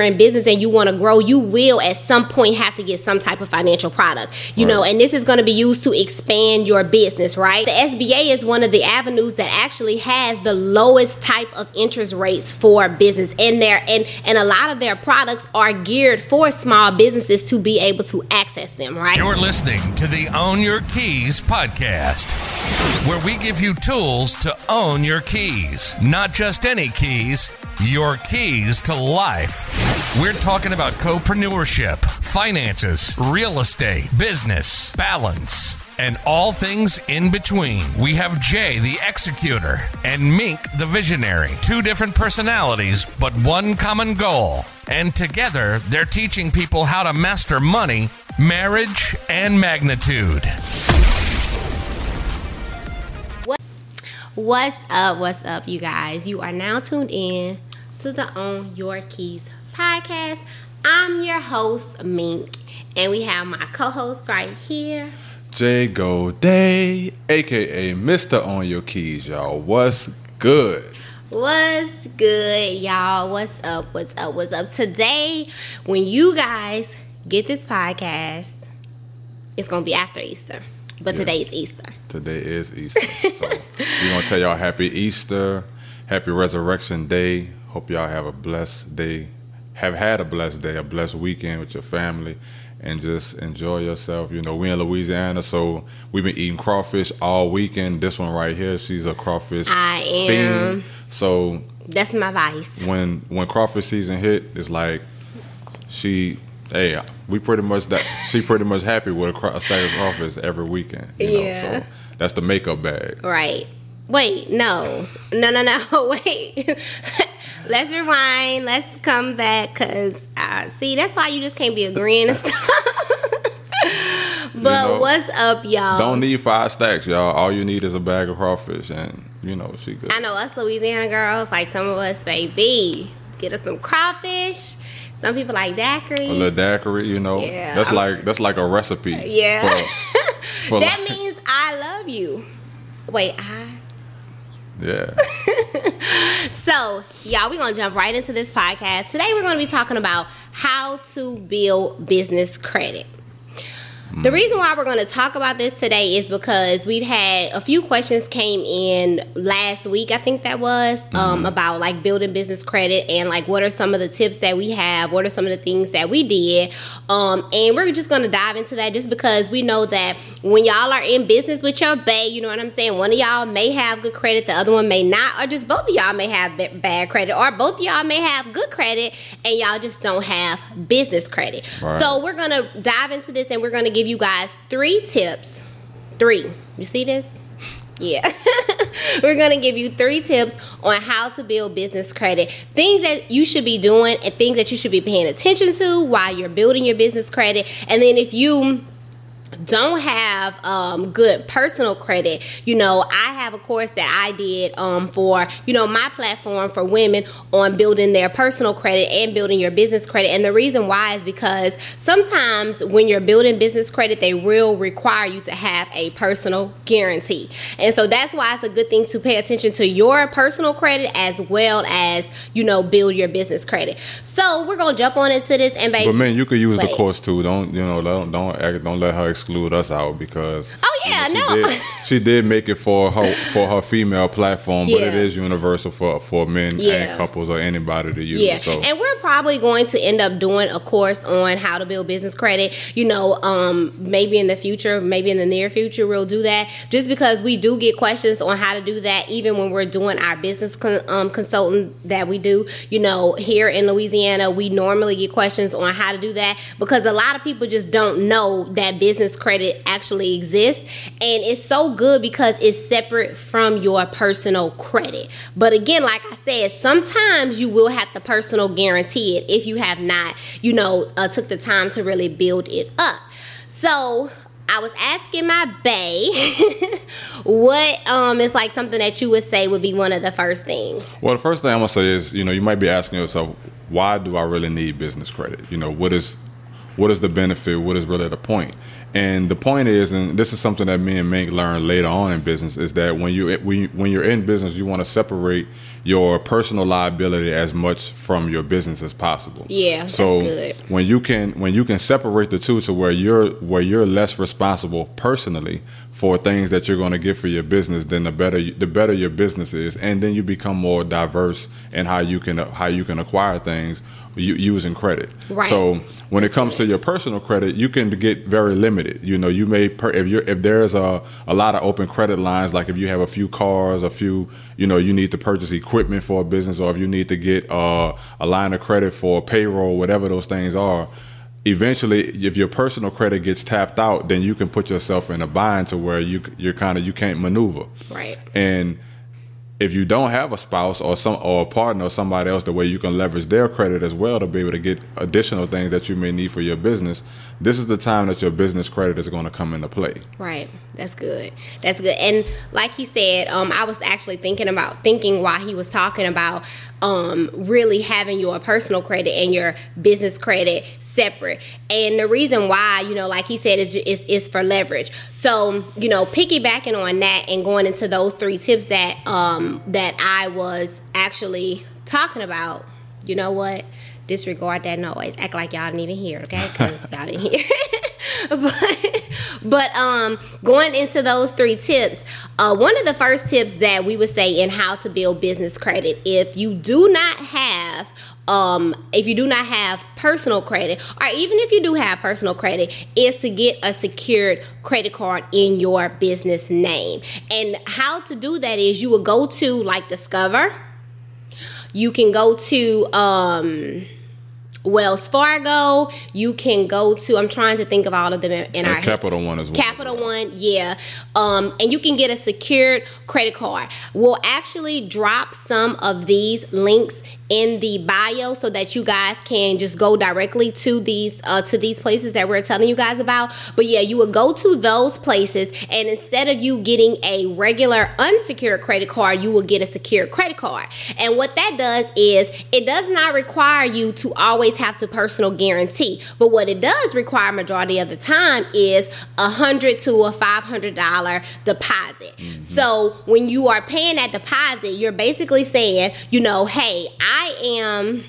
in business and you want to grow, you will at some point have to get some type of financial product, you right. know, and this is going to be used to expand your business, right? The SBA is one of the avenues that actually has the lowest type of interest rates for business in there, and and a lot of their products are geared for small businesses to be able to access them, right? You're listening to the Own Your Keys podcast, where we give you tools to own your keys, not just any keys your keys to life. We're talking about copreneurship, finances, real estate, business, balance, and all things in between. We have Jay, the executor, and Mink, the visionary. Two different personalities, but one common goal. And together, they're teaching people how to master money, marriage, and magnitude. What's up? What's up, you guys? You are now tuned in to the Own Your Keys podcast. I'm your host, Mink, and we have my co host right here, Jay Day, aka Mr. Own Your Keys, y'all. What's good? What's good, y'all? What's up? What's up? What's up? Today, when you guys get this podcast, it's gonna be after Easter. But yeah. today is Easter. Today is Easter. so we're gonna tell y'all happy Easter, happy Resurrection Day, Hope y'all have a blessed day. Have had a blessed day, a blessed weekend with your family, and just enjoy yourself. You know, we in Louisiana, so we've been eating crawfish all weekend. This one right here, she's a crawfish I am. So that's my vice. When when crawfish season hit, it's like she hey, we pretty much that she pretty much happy with a, a sack of crawfish every weekend. You yeah. Know? So that's the makeup bag. Right. Wait, no, no, no, no. Wait let's rewind. Let's come back because uh, see, that's why you just can't be agreeing and stuff. but you know, what's up, y'all? Don't need five stacks, y'all. All you need is a bag of crawfish, and you know she good. I know us Louisiana girls, like some of us, baby, get us some crawfish. Some people like daiquiris. A little daiquiri, you know. Yeah, that's I'm, like that's like a recipe. Yeah. For, for that like, means I love you. Wait, I yeah. so, y'all, we're going to jump right into this podcast. Today, we're going to be talking about how to build business credit. The reason why we're going to talk about this today is because we've had a few questions came in last week, I think that was, um, mm-hmm. about like building business credit and like what are some of the tips that we have, what are some of the things that we did. Um, and we're just going to dive into that just because we know that when y'all are in business with your bay, you know what I'm saying? One of y'all may have good credit, the other one may not, or just both of y'all may have b- bad credit, or both of y'all may have good credit and y'all just don't have business credit. Right. So we're going to dive into this and we're going to give give you guys three tips. Three. You see this? Yeah. We're going to give you three tips on how to build business credit. Things that you should be doing and things that you should be paying attention to while you're building your business credit. And then if you don't have um, good personal credit, you know, I have a course that I did um, for, you know, my platform for women on building their personal credit and building your business credit. And the reason why is because sometimes when you're building business credit, they will require you to have a personal guarantee. And so that's why it's a good thing to pay attention to your personal credit as well as, you know, build your business credit. So we're going to jump on into this and baby. But man, you could use the course too. Don't, you know, don't, don't, don't let her exclude us out because yeah, she no, did, she did make it for her for her female platform, but yeah. it is universal for for men yeah. and couples or anybody to use. Yeah, so. and we're probably going to end up doing a course on how to build business credit. You know, um, maybe in the future, maybe in the near future, we'll do that. Just because we do get questions on how to do that, even when we're doing our business con- um, consultant that we do. You know, here in Louisiana, we normally get questions on how to do that because a lot of people just don't know that business credit actually exists. And it's so good because it's separate from your personal credit. But again, like I said, sometimes you will have to personal guarantee it if you have not, you know, uh, took the time to really build it up. So I was asking my bay what um is like something that you would say would be one of the first things. Well, the first thing I'm gonna say is, you know, you might be asking yourself, why do I really need business credit? You know, what is what is the benefit? What is really the point? And the point is, and this is something that me and Mink learned later on in business, is that when you when you, when you're in business, you want to separate your personal liability as much from your business as possible. Yeah, So that's good. when you can when you can separate the two to where you're where you're less responsible personally for things that you're going to get for your business, then the better the better your business is, and then you become more diverse in how you can how you can acquire things using credit. Right. So when it comes to your personal credit, you can get very limited. You know, you may per, if you if there's a a lot of open credit lines, like if you have a few cars, a few, you know, you need to purchase equipment for a business, or if you need to get uh, a line of credit for payroll, whatever those things are. Eventually, if your personal credit gets tapped out, then you can put yourself in a bind to where you you're kind of you can't maneuver. Right. And if you don't have a spouse or some or a partner or somebody else, the way you can leverage their credit as well to be able to get additional things that you may need for your business, this is the time that your business credit is going to come into play. Right. That's good. That's good. And like he said, um, I was actually thinking about thinking while he was talking about um, really having your personal credit and your business credit separate. And the reason why, you know, like he said, is is, is for leverage. So, you know, piggybacking on that and going into those three tips that um, that I was actually talking about. You know what? Disregard that noise. Act like y'all didn't even hear, okay? Because y'all didn't hear. but but um going into those three tips uh, one of the first tips that we would say in how to build business credit if you do not have um, if you do not have personal credit, or even if you do have personal credit, is to get a secured credit card in your business name. And how to do that is you will go to like Discover, you can go to um, Wells Fargo. You can go to. I'm trying to think of all of them in, in And our head. Capital One as well. Capital One, yeah. Um, and you can get a secured credit card. We'll actually drop some of these links in the bio so that you guys can just go directly to these uh, to these places that we're telling you guys about. But yeah, you would go to those places, and instead of you getting a regular unsecured credit card, you will get a secured credit card. And what that does is it does not require you to always have to personal guarantee, but what it does require majority of the time is a hundred to a five hundred dollar deposit. So when you are paying that deposit, you're basically saying, you know, hey, I am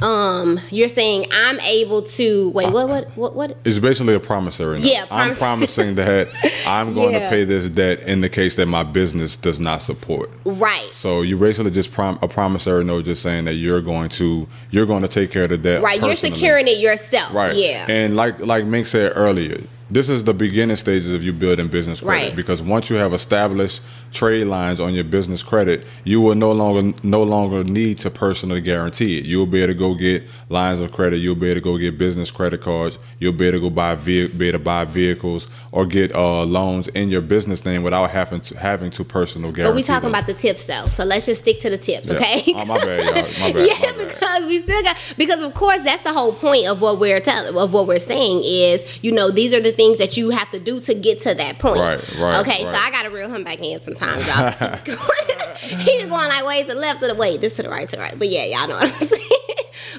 um you're saying I'm able to wait what what what what It's basically a promissory note. Yeah, I'm promising that I'm going Yeah. to pay this debt in the case that my business does not support. right So you basically just prom- a promissory note, just saying that you're going to you're going to take care of the debt. right you're securing it yourself Right. yeah And like like Mink said earlier, this is the beginning stages of you building business credit Right. because once you have established trade lines on your business credit, you will no longer no longer need to personally guarantee it. You'll be able to go get lines of credit. You'll be able to go get business credit cards. You'll be able to go buy ve- be able to buy vehicles or get uh, loans in your business name without having to having to personal guarantee. but we talking them. about the tips though so let's just stick to the tips Yeah. okay Oh, my bad, y'all. My bad, yeah my bad. because we still got because of course that's the whole point of what we're telling of what we're saying is you know these are the things that you have to do to get to that point. Right, right, okay so. I gotta reel him back in sometimes y'all. He's going like way to the left to the way this to the right to the right. But yeah y'all know what I'm saying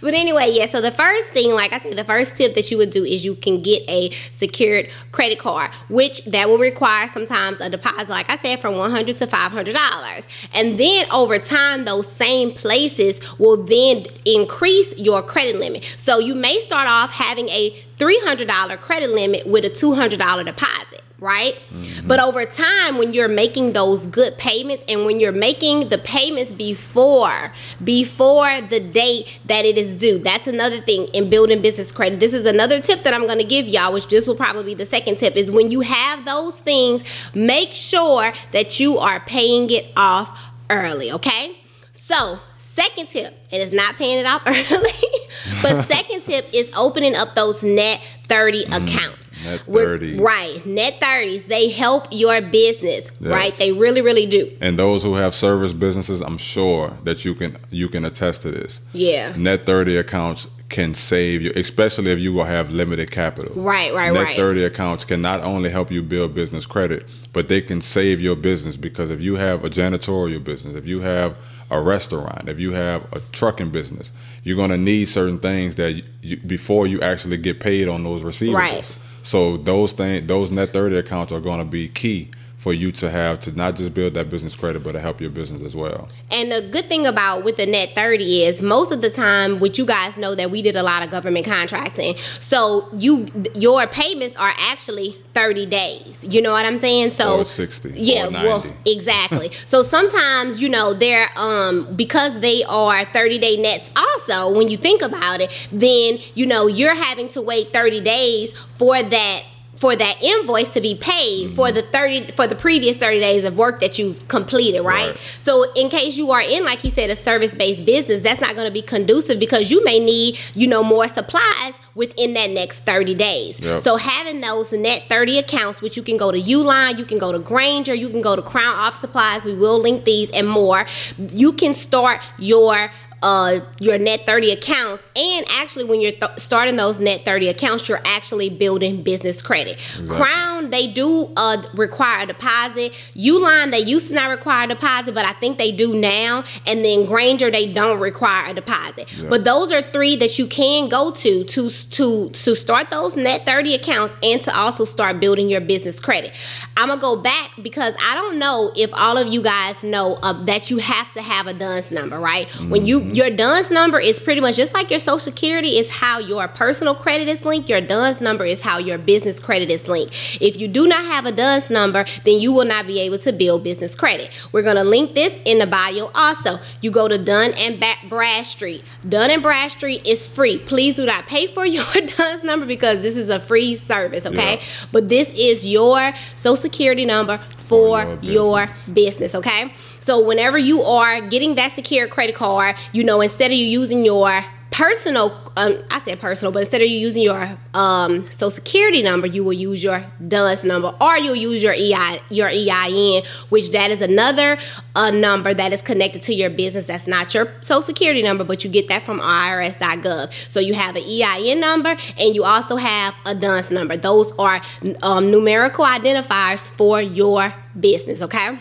but anyway, yeah. So the first thing, like I said, the first tip that you would do is you can get a secured credit card, which that will require sometimes a deposit, like I said, from one hundred to five hundred dollars, and then over time, those same places will then increase your credit limit. So you may start off having a three hundred dollar credit limit with a two hundred dollar deposit right? Mm-hmm. But over time, when you're making those good payments and when you're making the payments before before the date that it is due, that's another thing in building business credit. This is another tip that I'm going to give y'all, which this will probably be the second tip, is when you have those things, make sure that you are paying it off early, okay? So, second tip, and it is not paying it off early, but second tip is opening up those net 30 mm. accounts. Net We're- 30s. Right. Net 30s. They help your business, right? They really, really do. And those who have service businesses, I'm sure that you can you can attest to this. Yeah. Net 30 accounts can save you, especially if you will have limited capital. Right, right, right. Net right. 30 accounts can not only help you build business credit, but they can save your business because if you have a janitorial business, if you have a restaurant, if you have a trucking business, you're going to need certain things that you, you, before you actually get paid on those receivables. Right. So those things, those net 30 accounts are going to be key for you to have to not just build that business credit, but to help your business as well. And the good thing about with the net 30 is most of the time, which you guys know that we did a lot of government contracting. So you your payments are actually 30 days. You know what I'm saying? So Or 60, Yeah, or well, exactly. so sometimes, you know, they're um because they are 30 day nets also, when you think about it, then you know you're having to wait 30 days for that for that invoice to be paid for mm-hmm. the 30 for the previous 30 days of work that you've completed right, Right. so in case you are in like he said a service-based business that's not going to be conducive because you may need you know more supplies within that next 30 days Yep. so having those net 30 accounts which you can go to uline you can go to Grainger you can go to Crown Office Supplies we will link these and more you can start your uh, your net 30 accounts and actually when you're th- starting those net 30 accounts you're actually building business credit. Crown they do uh, require a deposit. Uline they used to not require a deposit but i think they do now. And then Grainger they don't require a deposit. Yeah. but those are three that you can go to to to to start those net 30 accounts and to also start building your business credit. I'm gonna go back because i don't know if all of you guys know uh, that you have to have a duns number right? When you Mm-hmm. your duns number is pretty much just like your social security is how your personal credit is linked your duns number is how your business credit is linked if you do not have a duns number then you will not be able to build business credit we're gonna link this in the bio also you go to Dun and Bradstreet. Dun and Bradstreet is free. Please do not pay for your Dun's number because this is a free service, okay? Yeah. But this is your social security number for, For your your business. business, okay? So whenever you are getting that secure credit card, you know, instead of you using your personal um, I said personal, but instead of you using your um, social security number, you will use your DUNS number or you'll use your EI your EIN, which that is another uh, number that is connected to your business. That's not your social security number, but you get that from IRS.gov. So you have an EIN number and you also have a DUNS number. Those are um, numerical identifiers for your business. Okay.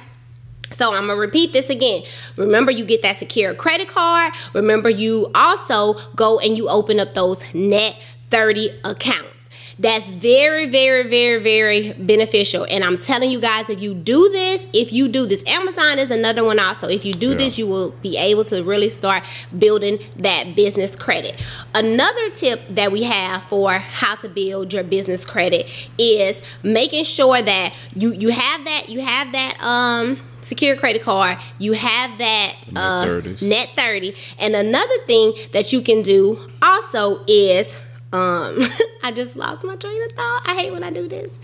So I'm gonna repeat this again. Remember, you get that secure credit card. Remember, you also go and you open up those net 30 accounts. That's very, very, very, very beneficial. And I'm telling you guys, if you do this, if you do this, Amazon is another one also. If you do Yeah. this, you will be able to really start building that business credit. Another tip that we have for how to build your business credit is making sure that you you have that you have that um secure credit card you have that Net uh, 30s. net 30 and another thing that you can do also is um i just lost my train of thought i hate when i do this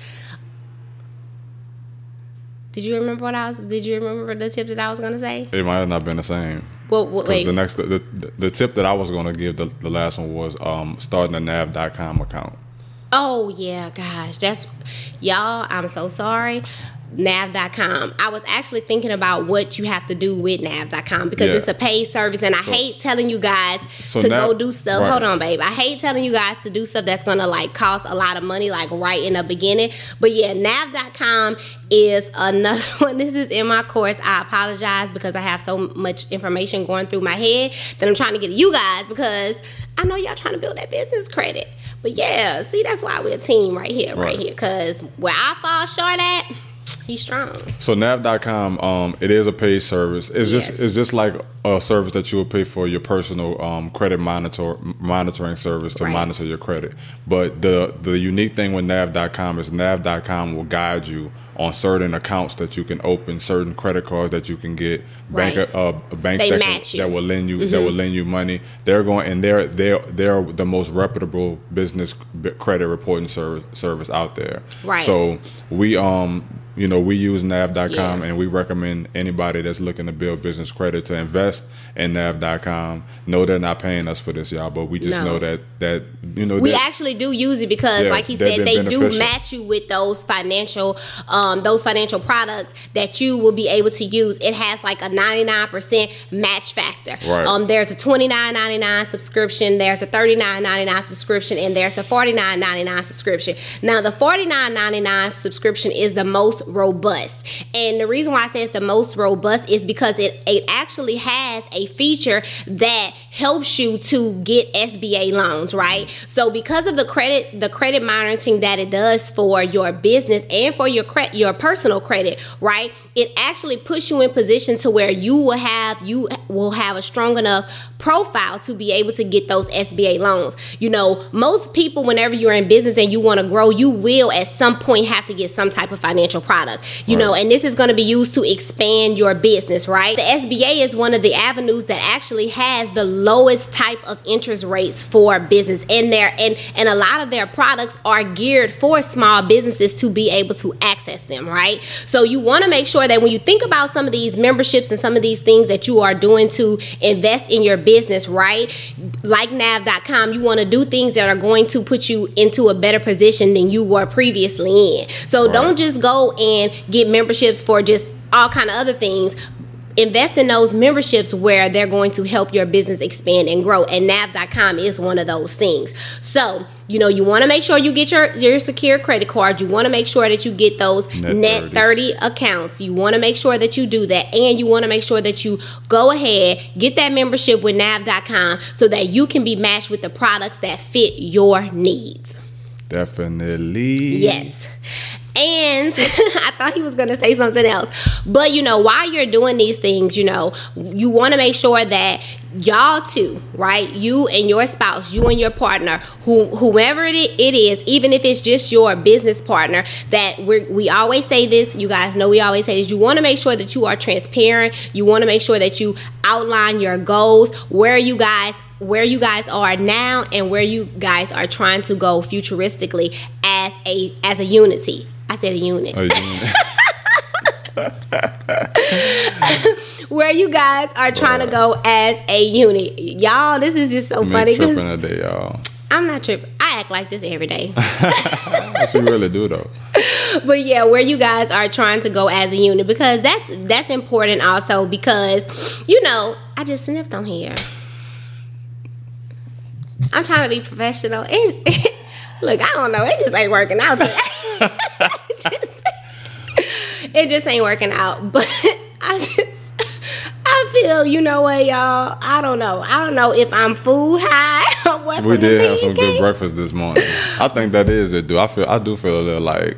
did you remember what i was did you remember the tip that i was going to say It might have not been the same. well, well wait The next, the, the, the tip that I was going to give, the, the last one was um, starting a nav.com account. Oh yeah, gosh, that's y'all. I'm so sorry. Nav.com. I was actually thinking about what you have to do with Nav.com because Yeah. it's a paid service, and I So- hate telling you guys So to Nav- go do stuff. right. Hold on, babe. I hate telling you guys to do stuff that's gonna like cost a lot of money, like right in the beginning. But yeah, Nav.com is another one. This is in my course. I apologize because I have so much information going through my head that I'm trying to get to you guys because I know y'all trying to build that business credit. But yeah, see, that's why we're a team right here, right, Right. here. Because where I fall short at, he's strong. So nav.com, um, it is a paid service. It's just it's just like a service that you would pay for your personal um, credit monitor monitoring service to Right. monitor your credit. But the the unique thing with nav.com is nav.com will guide you on certain accounts that you can open, certain credit cards that you can get, bank Right. uh, banks that, match can, you. that will lend you that will lend you money. They're going and they're they're they're the most reputable business credit reporting service service out there. Right. So we um you know, we use nav.com Yeah. and we recommend anybody that's looking to build business credit to invest in nav.com. No, they're not paying us for this, y'all, but we just No. know that that you know we actually do use it because Yeah, like he said they do match you with those financial um, those financial products that you will be able to use it has like a 99% match factor Right. um, there's a $29.99 subscription there's a $39.99 subscription and there's a $49.99 subscription now the $49.99 subscription is the most robust and the reason why i say it's the most robust is because it, it actually has a feature that helps you to get SBA loans, right? So because of the credit the credit monitoring that it does for your business and for your credit your personal credit, right? It actually puts you in position to where you will have you will have a strong enough profile to be able to get those SBA loans. You know, most people whenever you're in business and you want to grow, you will at some point have to get some type of financial product. You know, and this is going to be used to expand your business, right? The SBA is one of the avenues that actually has the lowest type of interest rates for business in there and and a lot of their products are geared for small businesses to be able to access them, right? So you want to make sure that when you think about some of these memberships and some of these things that you are doing to invest in your business, right? Like nav.com, you want to do things that are going to put you into a better position than you were previously in. So Right. don't just go and get memberships for just all kind of other things. Invest in those memberships where they're going to help your business expand and grow and nav.com is one of those things. So you know you want to make sure you get your your secure credit card you want to make sure that you get those Net net 30 accounts. You want to make sure that you do that and you want to make sure that you go ahead get that membership with nav.com so that you can be matched with the products that fit your needs. Definitely. Yes. And I thought he was going to say something else. But, you know, while you're doing these things, you know, you want to make sure that y'all too, right? You and your spouse, you and your partner, who, whoever it it is, even if it's just your business partner, that we we always say this, you guys know we always say this, you want to make sure that you are transparent. You want to make sure that you outline your goals, where you guys where you guys are now and where you guys are trying to go futuristically as a as a unity. I said a unit. Oh, you- Where you guys are trying to go as a unit. Y'all, this is just so funny tripping today, y'all. I'm not tripping. I act like this every day. We really do, though. but yeah, where you guys are trying to go as a unit because that's that's important also because you know I just sniffed on here. I'm trying to be professional. It, look, I don't know. It just ain't working out. It, just, it just ain't working out. But I just. I feel, you know what, y'all? I don't know. I don't know if I'm food high or what. We did have some good breakfast this morning. I think that is it, dude. I feel I do feel a little like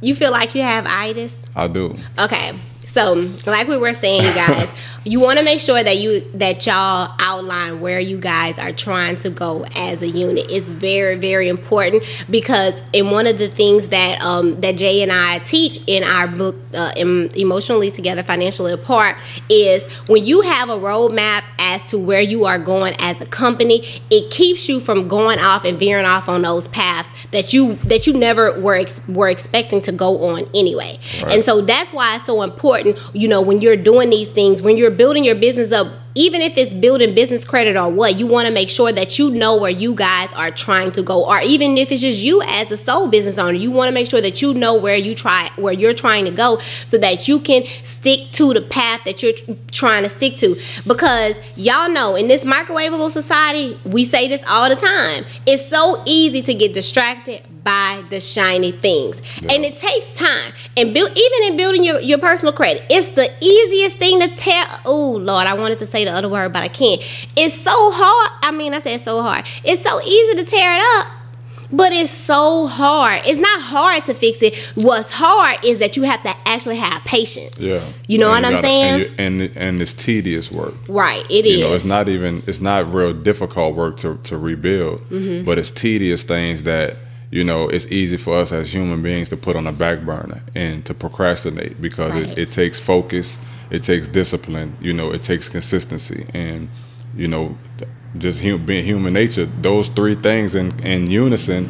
You feel like you have itis? I do. Okay. So, like we were saying, you guys, you want to make sure that you that y'all outline where you guys are trying to go as a unit. It's very, very important because in one of the things that um, that Jay and I teach in our book, uh, em- emotionally together, financially apart, is when you have a roadmap as to where you are going as a company, it keeps you from going off and veering off on those paths that you that you never were ex- were expecting to go on anyway. Right. And so that's why it's so important, you know, when you're doing these things, when you're building your business up, even if it's building business credit or what, you want to make sure that you know where you guys are trying to go. Or even if it's just you as a sole business owner, you want to make sure that you know where you try where you're trying to go so that you can stick to the path that you're trying to stick to. Because y'all know in this microwavable society, we say this all the time. It's so easy to get distracted by the shiny things. And it takes time. And build even in building your, your personal credit, it's the easiest thing to tell. Oh Lord, I wanted to say the other word, but I can't. It's so hard. I mean, I said so hard. It's so easy to tear it up. But it's so hard. It's not hard to fix it. What's hard is that you have to actually have patience. Yeah. You know And what I'm gotta- saying? And, and and it's tedious work. Right. It is. You know, it's not even it's not real difficult work to to rebuild, Mm-hmm. but it's tedious things that you know it's easy for us as human beings to put on a back burner and to procrastinate because Right. it, it takes focus, it takes discipline, you know, it takes consistency, and you know, just hum, being human nature. Those three things in in unison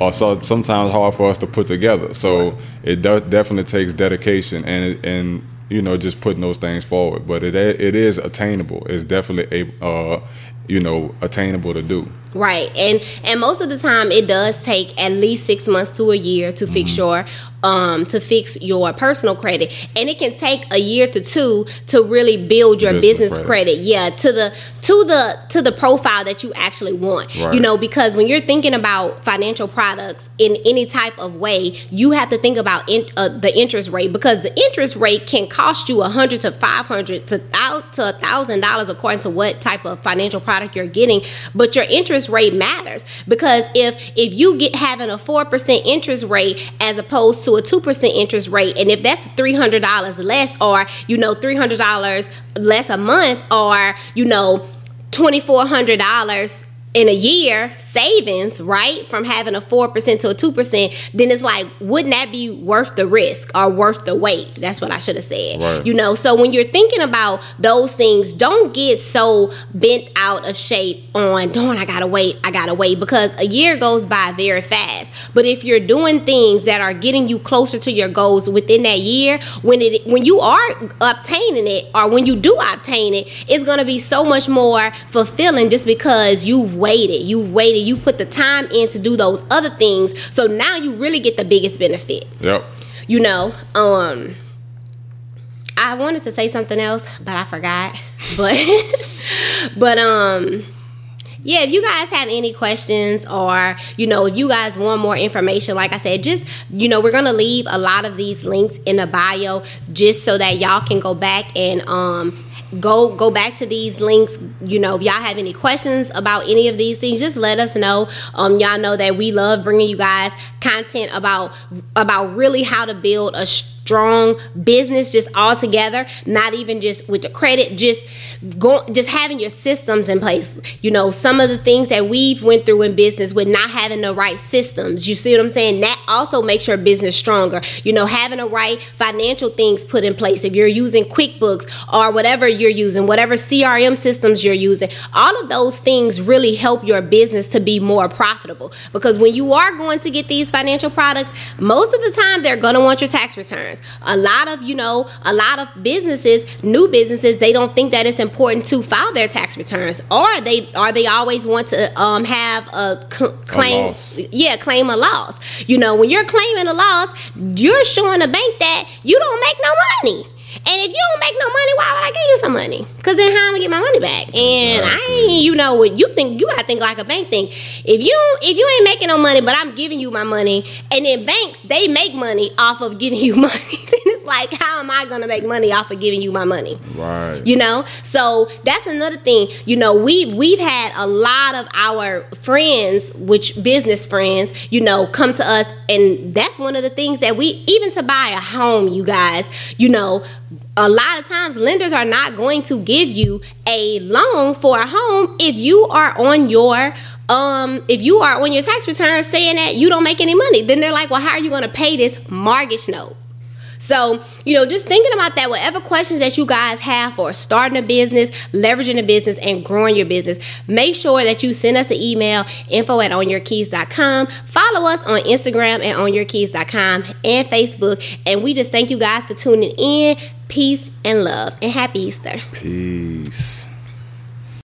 are so, sometimes hard for us to put together. So it do, definitely takes dedication and and you know just putting those things forward. But it it is attainable. It's definitely a uh, you know attainable to do. Right, and and most of the time it does take at least six months to a year to fix mm-hmm. your um to fix your personal credit, and it can take a year to two to really build your business, business credit. credit. Yeah, to the to the to the profile that you actually want. Right. You know, because when you're thinking about financial products in any type of way, you have to think about in, uh, the interest rate because the interest rate can cost you a hundred to five hundred to out to a thousand dollars according to what type of financial product you're getting, but your interest interest rate matters because if if you get having a 4% interest rate as opposed to a 2% interest rate and if that's $300 less or you know $300 less a month or you know $2400 in a year savings, right, from having a 4% to a 2%, then it's like, wouldn't that be worth the risk or worth the wait? That's what I should have said. Right. You know, so when you're thinking about those things, don't get so bent out of shape on, don't I gotta wait, I gotta wait, because a year goes by very fast. But if you're doing things that are getting you closer to your goals within that year, when it when you are obtaining it or when you do obtain it, it's gonna be so much more fulfilling just because you've waited. You've waited. You've put the time in to do those other things. So now you really get the biggest benefit. Yep. You know, um, I wanted to say something else, but I forgot. But, but um, yeah, if you guys have any questions or, you know, if you guys want more information, like I said, just, you know, we're going to leave a lot of these links in the bio just so that y'all can go back and um go go back to these links. You know if y'all have any questions about any of these things just let us know. Um y'all know that we love bringing you guys content about about really how to build a strong business just all together not even just with the credit just going just having your systems in place. You know some of the things that we've went through in business with not having the right systems. You see what i'm saying? That also makes your business stronger. You know having the right financial things put in place. If you're using quickbooks or whatever you're using whatever crm systems you're using all of those things really help your business to be more profitable. Because when you are going to get these financial products most of the time they're going to want your tax returns a lot of, you know, a lot of businesses, new businesses, they don't think that it's important to file their tax returns, or they or they always want to um, have a cl- claim, a yeah, claim a loss. You know, when you're claiming a loss, you're showing the bank that you don't make no money. And if you don't make no money, why would I give you some money? Because then how am I gonna get my money back? And I ain't, you know, what you think you gotta think like a bank thing. If you if you ain't making no money, but I'm giving you my money, and then banks they make money off of giving you money, then it's like, how am I gonna make money off of giving you my money? Right. You know, so that's another thing. You know, we've we've had a lot of our friends, which business friends, you know, come to us, and that's one of the things that we even to buy a home, you guys, you know a lot of times lenders are not going to give you a loan for a home if you are on your um if you are on your tax return saying that you don't make any money then they're like well how are you going to pay this mortgage note so, you know, just thinking about that, whatever questions that you guys have for starting a business, leveraging a business, and growing your business, make sure that you send us an email, info at ownyourkeys.com. Follow us on Instagram at ownyourkeys.com and Facebook. And we just thank you guys for tuning in. Peace and love, and happy Easter. Peace.